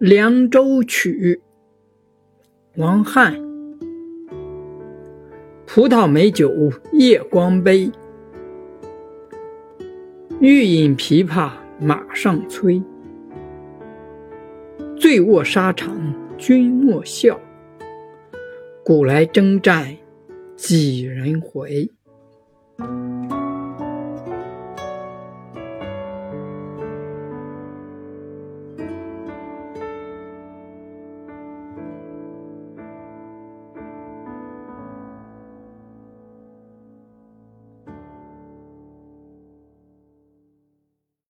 凉州曲王翰。葡萄美酒夜光杯欲饮琵琶马上催。醉卧沙场君莫笑古来征战几人回。